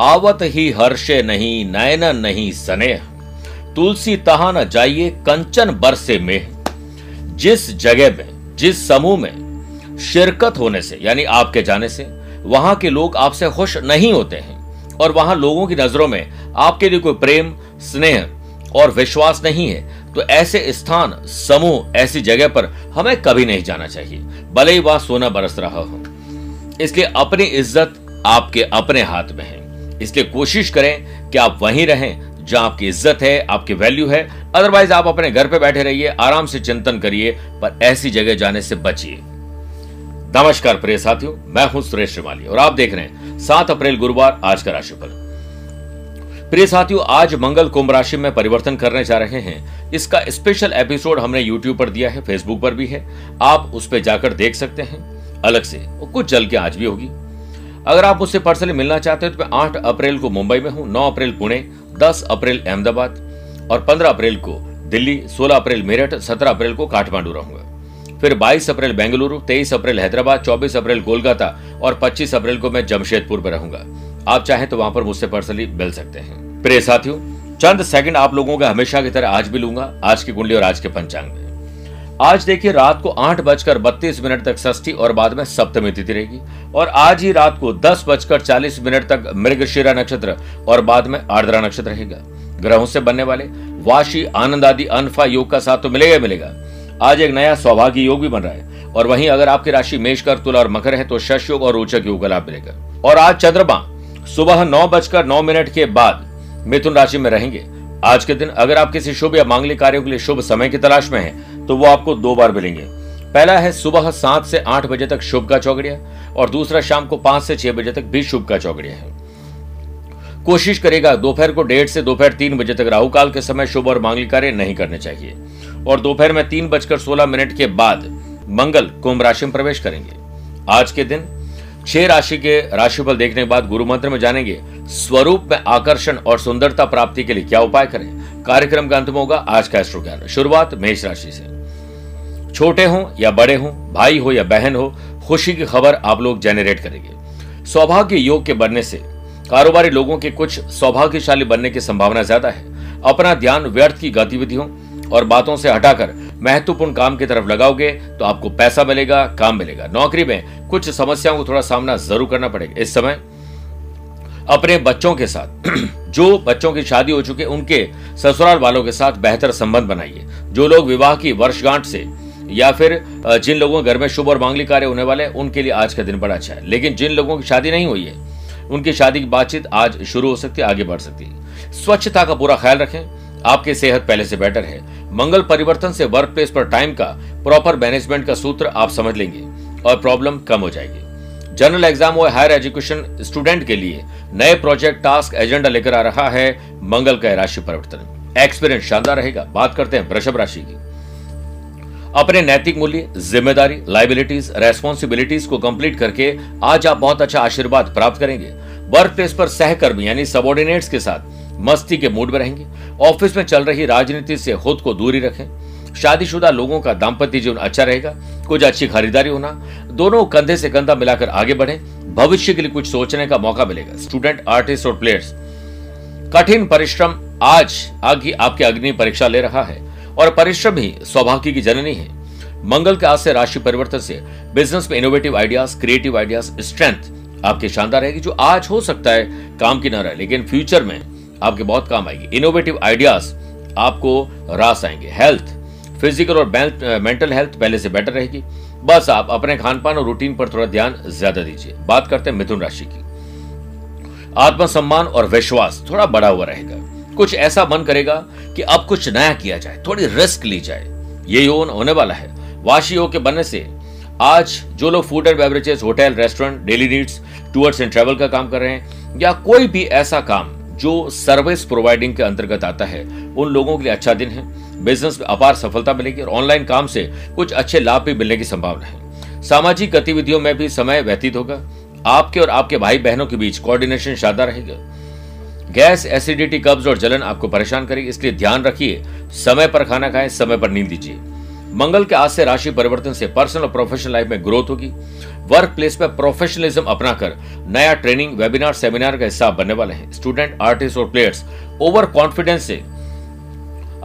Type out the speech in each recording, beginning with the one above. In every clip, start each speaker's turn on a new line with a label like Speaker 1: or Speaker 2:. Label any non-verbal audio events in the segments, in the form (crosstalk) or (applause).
Speaker 1: आवत ही हर्षे नहीं, नयन नहीं स्नेह। तुलसी तहा न जाइए, कंचन बरसे में जिस जगह में, जिस समूह में शिरकत होने से, यानी आपके जाने से, वहाँ के लोग आपसे खुश नहीं होते हैं, और वहाँ लोगों की नज़रों में आपके लिए कोई प्रेम, स्नेह और विश्वास नहीं है तो ऐसे स्थान, समूह, ऐसी जगह पर हमें कभी नहीं जाना चाहिए। भले ही वहाँ सोना बरस रहा हो। इसलिए अपनी इज़्ज़त आपके अपने हाथ में है। इसलिए कोशिश करें कि आप वहीं रहें, जहाँ आपकी इज़्ज़त है, आपकी वैल्यू है। अदरवाइज़ आप अपने घर पे बैठे रहिए, आराम से चिंतन करिए, पर ऐसी जगह जाने से बचिए। नमस्कार प्रिय साथियों, मैं हूँ सुरेश श्रीमाली, और आप देख रहे हैं, सात अप्रैल गुरुवार, आज का राशिफल। प्रिय साथियों, आज मंगल कुंभ राशि में परिवर्तन करने जा रहे हैं। इसका स्पेशल एपिसोड हमने यूट्यूब पर दिया है फेसबुक पर भी है। आप उस पर जाकर देख सकते हैं, अलग से कुछ जल के आज भी होगी। अगर आप मुझसे पर्सनली मिलना चाहते हैं तो मैं आठ अप्रैल को मुंबई में हूँ, नौ अप्रैल पुणे, दस अप्रैल अहमदाबाद और पंद्रह अप्रैल को दिल्ली, सोलह अप्रैल मेरठ, सत्रह अप्रैल को काठमांडू रहूँगा। फिर 22 अप्रैल बेंगलुरु 23 अप्रैल हैदराबाद 24 अप्रैल कोलकाता और 25 अप्रैल को मैं जमशेदपुर में रहूँगा। आप चाहें तो वहाँ पर मुझसे पर्सनली मिल सकते हैं। प्रिय साथियों, चंद सेकंड आप लोगों का हमेशा की तरह आज भी लूँगा, आज की कुंडली और आज के पंचांग में। आज देखिए रात को आठ बजकर बत्तीस मिनट तक षष्ठी और बाद में सप्तमी तिथि रहेगी। और आज ही रात को दस बजकर चालीस मिनट तक मृगशिरा नक्षत्र और बाद में आर्द्रा नक्षत्र रहेगा। ग्रहों से बनने वाले वाशी, आनंद आदि, अनफा योग का साथ तो मिलेगा मिलेगा। आज एक नया सौभाग्य योग भी बन रहा है। और वहीं अगर आपकी राशि मेषकर, तुला और मकर है तो शश योग और रोचक योग का लाभ मिलेगा। और आज चंद्रमा, सुबह नौ बजकर नौ मिनट के बाद मिथुन राशि में रहेंगे। आज के दिन अगर आप किसी शुभ या मांगलिक कार्यों के लिए शुभ समय की तलाश में हैं तो वो आपको दो बार मिलेंगे। पहला है सुबह सात से आठ बजे तक शुभ का चौकड़िया और दूसरा शाम को पाँच से छह बजे तक भी शुभ का चौकड़िया है। कोशिश करेगा दोपहर को डेढ़ से दोपहर तीन बजे तक राहु काल के समय शुभ और मांगलिक कार्य नहीं करने चाहिए। और दोपहर में तीन बजकर सोलह मिनट के बाद मंगल कुंभ राशि में प्रवेश करेंगे। आज के दिन छह राशि के राशिफल देखने के बाद गुरु मंत्र में जानेंगे, स्वरूप में आकर्षण और सुंदरता प्राप्ति के लिए क्या उपाय करें? कार्यक्रम का अंत में होगा। आज का एस्ट्रो ज्ञान। शुरुआत मेष राशि से। छोटे हो या बड़े हो, भाई हो या बहन हो, खुशी की खबर आप लोग जेनरेट करेंगे। सौभाग्य योग के बनने से कारोबारी लोगों के कुछ सौभाग्यशाली बनने की संभावना ज़्यादा है। अपना ध्यान व्यर्थ की गतिविधियों और बातों से हटाकर महत्वपूर्ण काम की तरफ़ लगाओगे तो आपको पैसा मिलेगा, काम मिलेगा। नौकरी में कुछ समस्याओं को थोड़ा सामना ज़रूर करना पड़ेगा। इस समय अपने बच्चों के साथ। (clears throat) जो बच्चों की शादी हो चुके, उनके ससुराल वालों के साथ बेहतर संबंध बनाइए। जो लोग विवाह की वर्षगांठ से, या फिर जिन लोगों के घर में शुभ और मांगलिक कार्य होने वाले हैं, उनके लिए आज का दिन बड़ा अच्छा है। लेकिन जिन लोगों की शादी नहीं हुई है, उनकी शादी की बातचीत आज शुरू हो सकती है, आगे बढ़ सकती है। स्वच्छता का पूरा ख्याल रखें। आपकी सेहत पहले से बेटर है। मंगल परिवर्तन से वर्क प्लेस पर टाइम का प्रॉपर मैनेजमेंट का सूत्र आप समझ लेंगे और प्रॉब्लम कम हो जाएगी। जनरल एग्ज़ाम और हायर एजुकेशन स्टूडेंट के लिए। नए प्रोजेक्ट टास्क एजेंडा लेकर आ रहा है मंगल का राशि परिवर्तन। एक्सपीरियंस शानदार रहेगा। बात करते हैं वृषभ राशि की। अपने नैतिक मूल्य, ज़िम्मेदारी लाइबिलिटीज रेस्पॉन्सिबिलिटीज को कंप्लीट करके आज आप बहुत अच्छा आशीर्वाद प्राप्त करेंगे। वर्क प्लेस पर सहकर्मी यानी सबॉर्डिनेट्स के साथ मस्ती के मूड में रहेंगे। ऑफ़िस में चल रही राजनीति से खुद को दूरी रखें। शादीशुदा लोगों का दाम्पत्य जीवन अच्छा रहेगा, कुछ अच्छी खरीदारी होना, दोनों कंधे से कंधा मिलाकर आगे बढ़े, भविष्य के लिए कुछ सोचने का मौका मिलेगा। स्टूडेंट आर्टिस्ट और प्लेयर्स कठिन परिश्रम आज आगे आपकी अग्नि परीक्षा ले रहा है और परिश्रम ही सौभाग्य की जननी है। मंगल के आज से राशि परिवर्तन से बिज़नेस में innovative ideas creative ideas strength आपके शानदार रहेगी, जो आज हो सकता है काम की न रहे लेकिन फ्यूचर में आपके बहुत काम आएगी। इनोवेटिव आइडियाज़ आपको रास आएँगे। हेल्थ फ़िज़िकल और मेंटल हेल्थ पहले से बेटर रहेगी। बस आप अपने खान पान और रूटीन पर थोड़ा ध्यान ज़्यादा दीजिए। बात करते हैं मिथुन राशि की। आत्मसम्मान और विश्वास थोड़ा बढ़ा हुआ रहेगा। कुछ ऐसा मन करेगा कि अब कुछ नया किया जाए, थोड़ी रिस्क ली जाए। ये योग होने वाला है। वाशी योग के बनने से आज जो लोग food and beverages hotel restaurant daily needs tours and travel का काम कर रहे हैं, या कोई भी ऐसा काम जो सर्विस प्रोवाइडिंग के अंतर्गत आता है, उन लोगों के लिए अच्छा दिन है। बिज़नेस में अपार सफलता मिलेगी और ऑनलाइन काम से कुछ अच्छे लाभ भी मिलने की संभावना है। सामाजिक गतिविधियों में भी समय व्यतीत होगा। आपके और आपके भाई बहनों के बीच कोऑर्डिनेशन शानदार रहेगा। गैस एसिडिटी कब्ज और जलन आपको परेशान करेगी, इसलिए ध्यान रखिए। समय पर खाना खाएँ, समय पर नींद दीजिए मंगल के आज से राशि परिवर्तन से पर्सनल और प्रोफेशनल लाइफ में ग्रोथ होगी। वर्क प्लेस पर प्रोफेशनलिज्म अपनाकर नया ट्रेनिंग वेबिनार सेमिनार का हिस्सा बनने वाले हैं। स्टूडेंट आर्टिस्ट और प्लेयर्स ओवर कॉन्फिडेंस से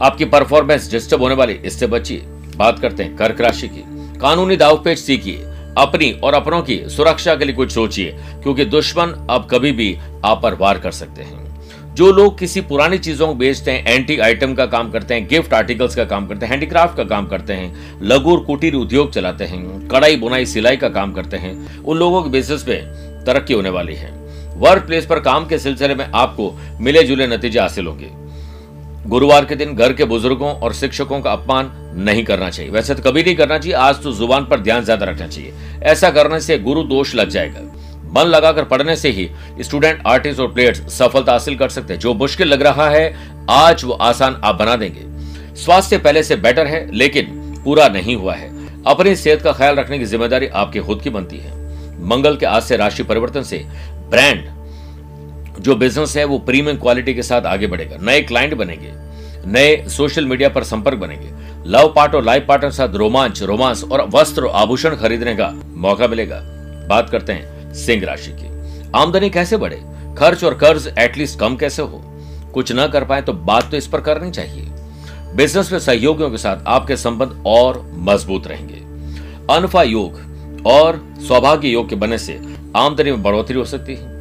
Speaker 1: आपकी परफॉर्मेंस डिस्टर्ब होने वाली, इससे बचिए बात करते हैं कर्क राशि की। कानूनी दावपेच सीखिए, अपनी और अपनों की सुरक्षा के लिए कुछ सोचिए, क्योंकि दुश्मन अब कभी भी आप पर वार कर सकते हैं। जो लोग किसी पुरानी चीज़ों को बेचते हैं एंटी आइटम का काम करते हैं गिफ्ट आर्टिकल्स का काम करते हैं हैंडीक्राफ्ट का काम करते हैं, लघु और कुटीर उद्योग चलाते हैं कढ़ाई बुनाई, सिलाई का काम करते हैं, उन लोगों के बेसिस पे तरक्की होने वाली है। वर्क प्लेस पर काम के सिलसिले में आपको मिले जुले नतीजे हासिल होंगे। गुरुवार के दिन घर के बुज़ुर्गों और शिक्षकों का अपमान नहीं करना चाहिए। वैसे तो कभी नहीं करना चाहिए, आज तो ज़ुबान पर ध्यान ज़्यादा रखना चाहिए। ऐसा करने से गुरु दोष लग जाएगा। मन लगाकर पढ़ने से ही स्टूडेंट, आर्टिस्ट और प्लेयर्स सफलता हासिल कर सकते हैं। जो मुश्किल लग रहा है, आज वो आसान आप बना देंगे। स्वास्थ्य पहले से बेटर है, लेकिन पूरा नहीं हुआ है। अपनी सेहत का ख्याल रखने की ज़िम्मेदारी आपकी खुद की बनती है। मंगल के आज से राशि परिवर्तन से ब्रांड जो बिज़नेस है वो प्रीमियम क्वालिटी के साथ आगे बढ़ेगा। नए क्लाइंट बनेंगे, नए सोशल मीडिया पर संपर्क बनेंगे। लव पार्ट और लाइफ पार्टनर साथ रोमांच रोमांस और वस्त्र आभूषण खरीदने का मौका मिलेगा। बात करते हैं सिंह राशि की। आमदनी कैसे बढ़े? खर्च और कर्ज एटलीस्ट कम कैसे हो? कुछ न कर पाए तो बात तो इस पर करनी चाहिए। बिज़नेस में सहयोगियों के साथ आपके संबंध और मज़बूत रहेंगे। अनफा योग और सौभाग्य योग के बनने से आमदनी में बढ़ोतरी हो सकती है।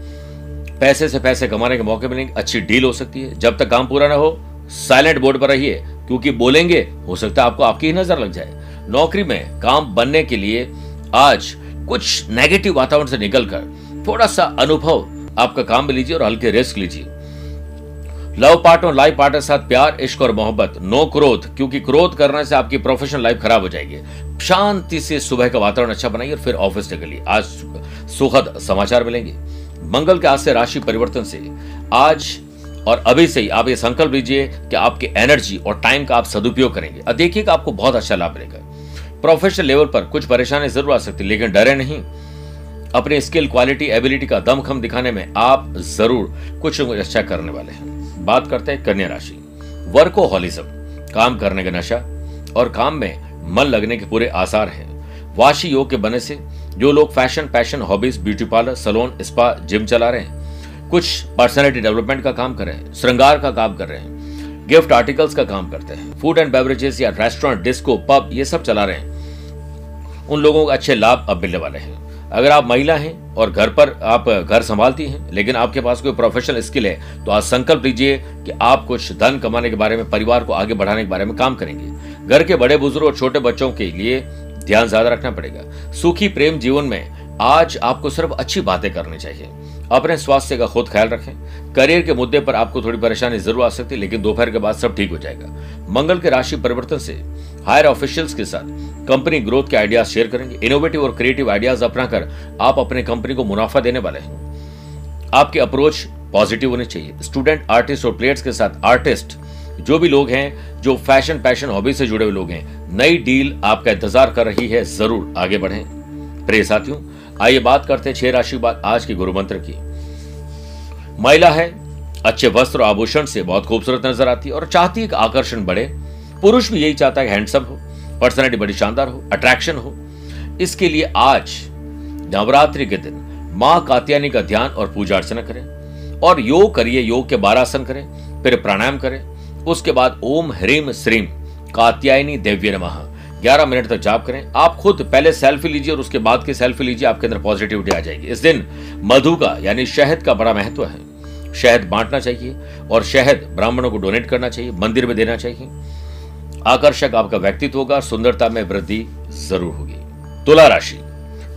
Speaker 1: पैसे से पैसे कमाने के मौके मिलेंगे, अच्छी डील हो सकती है। जब तक काम पूरा ना हो, साइलेंट बोर्ड पर रहिए, क्योंकि बोलेंगे, हो सकता है आपको आपकी ही नज़र लग जाए। नौकरी में काम बनने के लिए आज कुछ नेगेटिव वातावरण से निकलकर थोड़ा सा अनुभव आपका काम में लीजिए और हल्के रिस्क लीजिए। लव पार्टनर लाइफ पार्टनर साथ प्यार, इश्क और मोहब्बत नो क्रोध क्योंकि क्रोध करने से आपकी प्रोफेशनल लाइफ खराब हो जाएगी। शांति से सुबह का वातावरण अच्छा बनाइए और फिर ऑफ़िस निकलिए। आज सुखद समाचार मिलेंगे। मंगल के आज से राशि परिवर्तन से आज और अभी से ही आप ये संकल्प लीजिए कि आपकी एनर्जी और टाइम का आप सदुपयोग करेंगे। और देखिए कि आपको बहुत अच्छा लाभ मिलेगा। प्रोफेशनल लेवल पर कुछ परेशानी ज़रूर आ सकती लेकिन डरे नहीं। अपने स्किल क्वालिटी एबिलिटी का दमखम दिखाने में आप ज़रूर कुछ अच्छा करने वाले हैं। बात करते हैं कन्या राशि। वर्कोहॉलिज्म काम करने का नशा और काम में मन लगने के पूरे आसार हैं। वाशी योग के बने से जो लोग fashion, passion, hobbies, beauty parlour, salon, spa, gym चला रहे हैं, कुछ पर्सनैलिटी डेवलपमेंट का काम कर रहे हैं, श्रृंगार का काम कर रहे हैं गिफ्ट आर्टिकल्स का काम करते हैं फ़ूड एंड बेवरेजेस या रेस्टोरेंट डिस्को पब ये सब चला रहे हैं। उन लोगों को अच्छे लाभ अब मिलने वाले हैं। अगर आप महिला हैं और घर पर आप, घर संभालती हैं, लेकिन आपके पास कोई प्रोफेशनल स्किल है तो आज संकल्प लीजिए कि आप कुछ धन कमाने के बारे में, परिवार को आगे बढ़ाने के बारे में काम करेंगे। घर के बड़े बुज़ुर्ग और छोटे बच्चों के लिए ध्यान ज़्यादा रखना पड़ेगा। सुखी प्रेम जीवन में आज आपको सिर्फ़ अच्छी बातें करनी चाहिए। अपने स्वास्थ्य का खुद ख्याल रखें। करियर के मुद्दे पर आपको थोड़ी परेशानी ज़रूर आ सकती है लेकिन दोपहर के बाद सब ठीक हो जाएगा। मंगल के राशि परिवर्तन से हायर ऑफिशियल्स के साथ कंपनी ग्रोथ के आइडियाज़ शेयर करेंगे। इनोवेटिव और क्रिएटिव आइडियाज़ अपनाकर आप अपने कंपनी को मुनाफा देने वाले हैं। आपकी अप्रोच पॉजिटिव होनी चाहिए। स्टूडेंट, आर्टिस्ट और प्लेयर्स के साथ आर्टिस्ट जो भी लोग हैं, जो फ़ैशन पैशन हॉबी से जुड़े हुए लोग हैं, नई डील आपका इंतज़ार कर रही है, ज़रूर आगे बढ़ें। प्रिय साथियों, आइए बात करते हैं छह राशि आज की गुरु मंत्र की। महिला है, अच्छे वस्त्र आभूषण से बहुत खूबसूरत नज़र आती है और चाहती है कि आकर्षण बढ़े। पुरुष भी यही चाहता है हैंडसम हो पर्सनैलिटी बड़ी शानदार हो अट्रैक्शन हो। इसके लिए आज नवरात्रि के दिन माँ कात्यानी का ध्यान और पूजा अर्चना करें और योग करिए, योग के बारह आसन करें, फिर प्राणायाम करें उसके बाद ओम ह्रीम श्रीम कात्यायनी देव्य नमः। ग्यारह मिनट तक जाप करें। आप खुद पहले सेल्फी लीजिए और उसके बाद की सेल्फी लीजिए, आपके अंदर पॉजिटिविटी आ जाएगी। इस दिन मधु का, यानी शहद का बड़ा महत्व है। शहद बांटना चाहिए और शहद ब्राह्मणों को डोनेट करना चाहिए, मंदिर में देना चाहिए। आकर्षक आपका व्यक्तित्व होगा, सुंदरता में वृद्धि ज़रूर होगी। तुला राशि।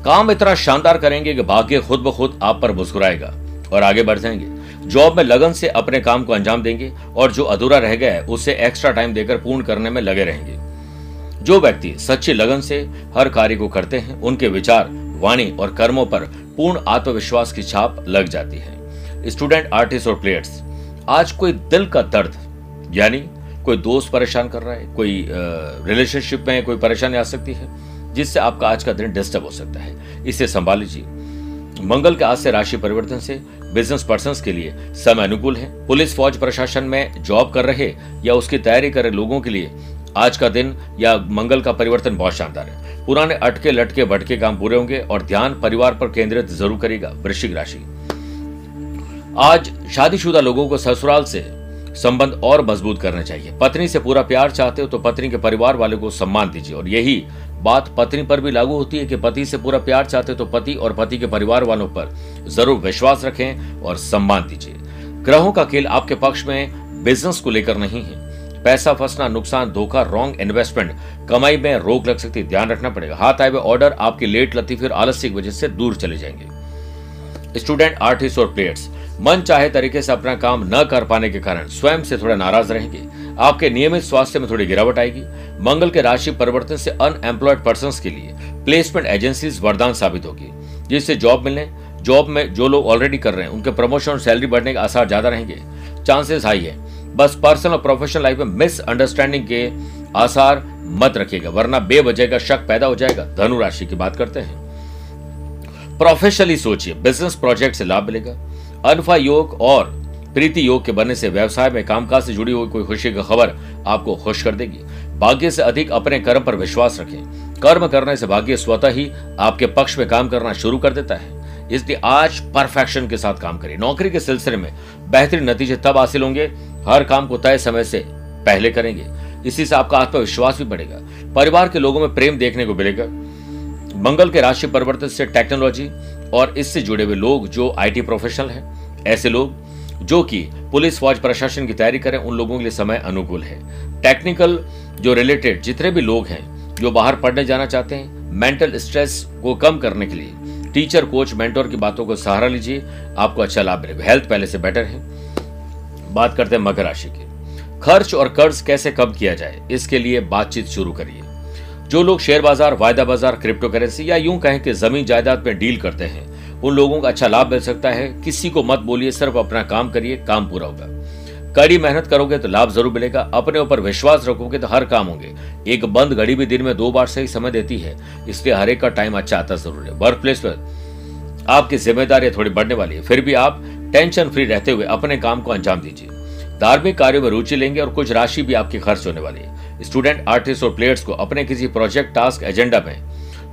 Speaker 1: काम इतना शानदार करेंगे कि भाग्य खुद ब खुद आप पर मुस्कुराएगा और आगे बढ़ जाएँगे। जॉब में लगन से अपने काम को अंजाम देंगे और जो अधूरा रह गया है, उसे एक्स्ट्रा टाइम देकर पूर्ण करने में लगे रहेंगे। जो व्यक्ति सच्ची लगन से हर कार्य को करते हैं, उनके विचार, वाणी और कर्मों पर पूर्ण आत्मविश्वास की छाप लग जाती है। स्टूडेंट आर्टिस्ट और प्लेयर्स आज कोई दिल का दर्द, यानी कोई दोस्त परेशान कर रहा है, कोई रिलेशनशिप में कोई परेशानी आ सकती है, जिससे आपका आज का दिन डिस्टर्ब हो सकता है। इसे संभाल लीजिए। मंगल के आज से राशि परिवर्तन से बिज़नेस पर्सन के लिए समय अनुकूल है। पुलिस, फौज, प्रशासन में जॉब कर रहे या उसकी तैयारी कर रहे लोगों के लिए आज का दिन या मंगल का परिवर्तन बहुत शानदार है। पुराने अटके लटके भटके काम पूरे होंगे और ध्यान परिवार पर केंद्रित ज़रूर करेगा वृश्चिक राशि। आज शादीशुदा लोगों को ससुराल से संबंध और मज़बूत करना चाहिए। पत्नी से पूरा प्यार चाहते हो तो पत्नी के परिवार वाले को सम्मान दीजिए और यही बात पत्नी पर भी लागू होती है कि पति से पूरा प्यार चाहते तो पति और पति के परिवार वालों पर ज़रूर विश्वास रखें और सम्मान दीजिए। ग्रहों का खेल आपके पक्ष में बिज़नेस को लेकर नहीं है। पैसा फंसना, नुकसान, धोखा रॉन्ग इन्वेस्टमेंट कमाई में रोक लग सकती, ध्यान रखना पड़ेगा। हाथ आए हुए ऑर्डर आपकी लेट लतीफी और आलस्य की वजह से दूर चले जाएँगे। स्टूडेंट आर्टिस्ट और प्लेयर्स मन चाहे तरीके से अपना काम न कर पाने के कारण स्वयं से थोड़ा नाराज़ रहेंगे। आपके नियमित स्वास्थ्य में थोड़ी गिरावट आएगी। मंगल के राशि परिवर्तन से अनएम्प्लॉयड पर्सन के लिए प्लेसमेंट एजेंसीज वरदान साबित होगी, जिससे जॉब मिलने जॉब में जो लोग ऑलरेडी कर रहे हैं, उनके प्रमोशन और सैलरी बढ़ने के आसार ज़्यादा रहेंगे। चांसेस हाई है। बस पर्सनल और प्रोफेशनल लाइफ में मिसअंडरस्टैंडिंग के आसार मत रखिएगा, वरना बेवजह का शक पैदा हो जाएगा। धनु राशि की बात करते हैं। प्रोफेशनली सोचिए बिज़नेस प्रोजेक्ट से लाभ मिलेगा। अनफा योग और प्रीति योग के बनने से व्यवसाय में कामकाज से जुड़ी हुई कोई खुशी की खबर आपको खुश कर देगी। भाग्य से अधिक अपने कर्म पर विश्वास रखें। कर्म करने से भाग्य स्वतः ही आपके पक्ष में काम करना शुरू कर देता है। इसलिए आज परफेक्शन के साथ काम करिए नौकरी के सिलसिले में बेहतरीन नतीजे तब हासिल होंगे, हर काम को तय समय से पहले करेंगे। इसी से आपका आत्मविश्वास भी बढ़ेगा। परिवार के लोगों में प्रेम देखने को मिलेगा। मंगल के राशि परिवर्तन से टेक्नोलॉजी और इससे जुड़े हुए लोग, जो आईटी प्रोफेशनल हैं, ऐसे लोग जो कि पुलिस, फौज, प्रशासन की तैयारी करें, उन लोगों के लिए समय अनुकूल है। टेक्निकल जो रिलेटेड जितने भी लोग हैं, जो बाहर पढ़ने जाना चाहते हैं मेंटल स्ट्रेस को कम करने के लिए टीचर कोच मेंटोर की बातों को सहारा लीजिए, आपको अच्छा लाभ मिलेगा। हेल्थ पहले से बेटर है। बात करते हैं मकर राशि की। खर्च और कर्ज कैसे कम किया जाए, इसके लिए बातचीत शुरू करिए। जो लोग शेयर बाज़ार, वायदा बाज़ार क्रिप्टो करेंसी या यूँ कहें कि ज़मीन जायदाद में डील करते हैं उन लोगों का अच्छा लाभ मिल सकता है। किसी को मत बोलिए, सिर्फ़ अपना काम करिए, काम पूरा होगा। कड़ी मेहनत करोगे तो लाभ ज़रूर मिलेगा। अपने ऊपर विश्वास रखोगे तो हर काम होंगे। एक बंद घड़ी भी दिन में दो बार सही समय देती है, इसलिए हर एक का टाइम अच्छा आता ज़रूर है। वर्क प्लेस पर आपकी जिम्मेदारियाँ थोड़ी बढ़ने वाली है। फिर भी आप टेंशन फ्री रहते हुए अपने काम को अंजाम दीजिए। धार्मिक कार्यों में रुचि लेंगे और कुछ राशि भी आपकी खर्च होने वाली है। स्टूडेंट आर्टिस्ट और प्लेयर्स को अपने किसी प्रोजेक्ट टास्क एजेंडा में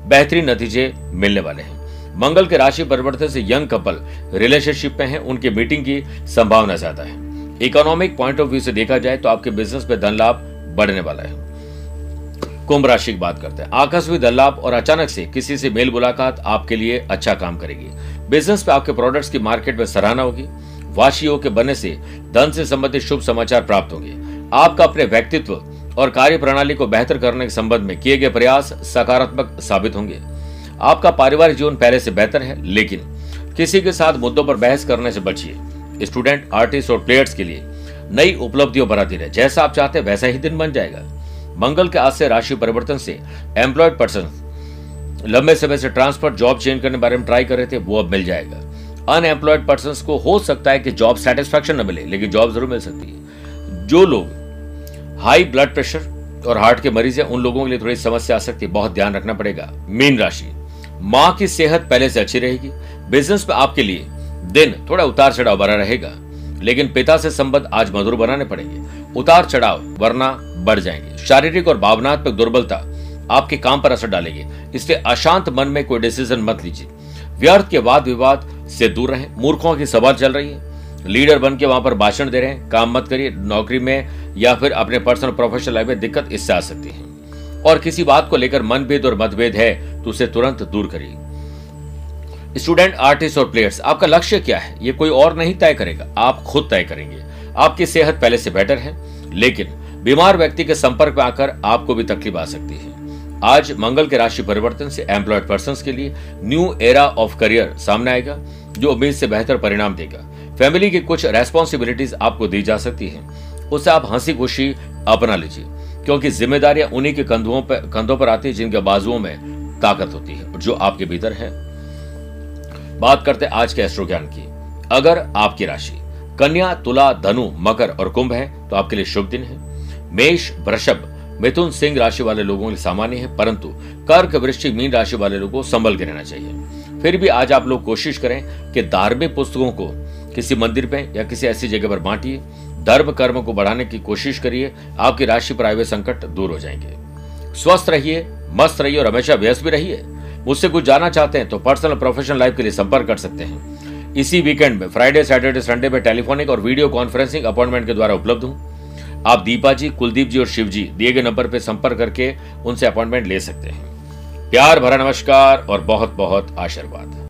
Speaker 1: बेहतरीन नतीजे मिलने वाले हैं। मंगल के राशि परिवर्तन से यंग कपल रिलेशनशिप में है, उनकी मीटिंग की संभावना ज़्यादा है। इकोनॉमिक पॉइंट ऑफ़ व्यू से देखा जाए तो आपके बिज़नेस में धन लाभ बढ़ने वाला है। कुंभ राशि की बात करते हैं। आकस्मिक धन लाभ और अचानक से किसी से मेल मुलाकात आपके लिए अच्छा काम करेगी। बिज़नेस पे आपके प्रोडक्ट्स की मार्केट में सराहना होगी। वाशियों के बनने से धन से संबंधित शुभ समाचार प्राप्त होंगे। आपका अपने व्यक्तित्व और कार्य प्रणाली को बेहतर करने के संबंध में किए गए प्रयास सकारात्मक साबित होंगे। आपका पारिवारिक जीवन पहले से बेहतर है, लेकिन किसी के साथ मुद्दों पर बहस करने से बचिए। स्टूडेंट, आर्टिस्ट और प्लेयर्स के लिए नई उपलब्धियों बढ़ाती रहे। जैसा आप चाहते हैं, वैसा ही दिन बन जाएगा। मंगल के आज से राशि परिवर्तन से एम्प्लॉयड पर्सन लंबे समय से ट्रांसफ़र जॉब चेंज करने बारे में ट्राई कर रहे थे, वो अब मिल जाएगा। अनएम्प्लॉयड पर्सन को हो सकता है कि जॉब सेटिस्फैक्शन न मिले, लेकिन जॉब ज़रूर मिल सकती है। जो लोग हाई ब्लड प्रेशर और हार्ट के मरीज़ हैं, उन लोगों के लिए थोड़ी समस्या आ सकती है, बहुत ध्यान रखना पड़ेगा। मीन राशि। माँ की सेहत पहले से अच्छी रहेगी। बिज़नेस में आपके लिए दिन थोड़ा उतार चढ़ाव बना रहेगा, लेकिन पिता से संबंध आज मधुर बनाने पड़ेंगे। उतार चढ़ाव, वरना बढ़ जाएँगे। शारीरिक और भावनात्मक दुर्बलता आपके काम पर असर डालेगी। इसलिए अशांत मन में कोई डिसीज़न मत लीजिए। व्यर्थ के वाद विवाद से दूर रहें। मूर्खों की सभा चल रही है। लीडर बन के वहाँ पर भाषण दे रहे हैं। काम मत करिए। नौकरी में या फिर अपने पर्सनल प्रोफेशनल लाइफ में दिक्कत इससे आ सकती है। और किसी बात को लेकर मनभेद और मतभेद है तो उसे तुरंत दूर करिए। स्टूडेंट आर्टिस्ट और प्लेयर्स आपका लक्ष्य क्या है? ये कोई और नहीं तय करेगा, आप खुद तय करेंगे। आपकी सेहत पहले से बेटर है, लेकिन बीमार व्यक्ति के संपर्क में आकर आपको भी तकलीफ़ आ सकती है। आज मंगल के राशि परिवर्तन से एम्प्लॉयड पर्सन के लिए न्यू एरा ऑफ़ करियर सामने आएगा, जो उम्मीद से बेहतर परिणाम देगा। फैमिली की कुछ रेस्पॉन्सिबिलिटीज आपको दी जा सकती है। उसे आप हँसी खुशी अपना लीजिए। क्योंकि जिम्मेदारियाँ उन्हीं के कंधों पर कंधों पर आती है जिनके बाजुओं में ताकत होती है जो आपके भीतर है। बात करते आज के एस्ट्रो ज्ञान की। अगर आपकी राशि कन्या, तुला, धनु, मकर और कुंभ है तो आपके लिए शुभ दिन है। मेष, वृषभ, मिथुन, सिंह राशि वाले लोगों के लिए सामान्य है, परंतु कर्क, वृश्चिक, मीन राशि वाले लोगों को संभल के रहना चाहिए। फिर भी आज आप लोग कोशिश करें कि धार्मिक पुस्तकों को किसी मंदिर पे या किसी ऐसी जगह पर बांटिए धर्म कर्म को बढ़ाने की कोशिश करिए, आपकी राशि पर आए हुए संकट दूर हो जाएँगे। स्वस्थ रहिए, मस्त रहिए और हमेशा व्यस्त भी रहिए। मुझसे कुछ जानना चाहते हैं तो पर्सनल प्रोफेशनल लाइफ के लिए संपर्क कर सकते हैं। इसी वीकेंड में फ्राइडे, सैटरडे, संडे में टेलीफोनिक और वीडियो कॉन्फ्रेंसिंग अपॉइंटमेंट के द्वारा उपलब्ध हूँ। आप दीपा जी, कुलदीप जी और शिव जी, दिए गए नंबर पर संपर्क करके उनसे अपॉइंटमेंट ले सकते हैं। प्यार भरा नमस्कार और बहुत बहुत आशीर्वाद।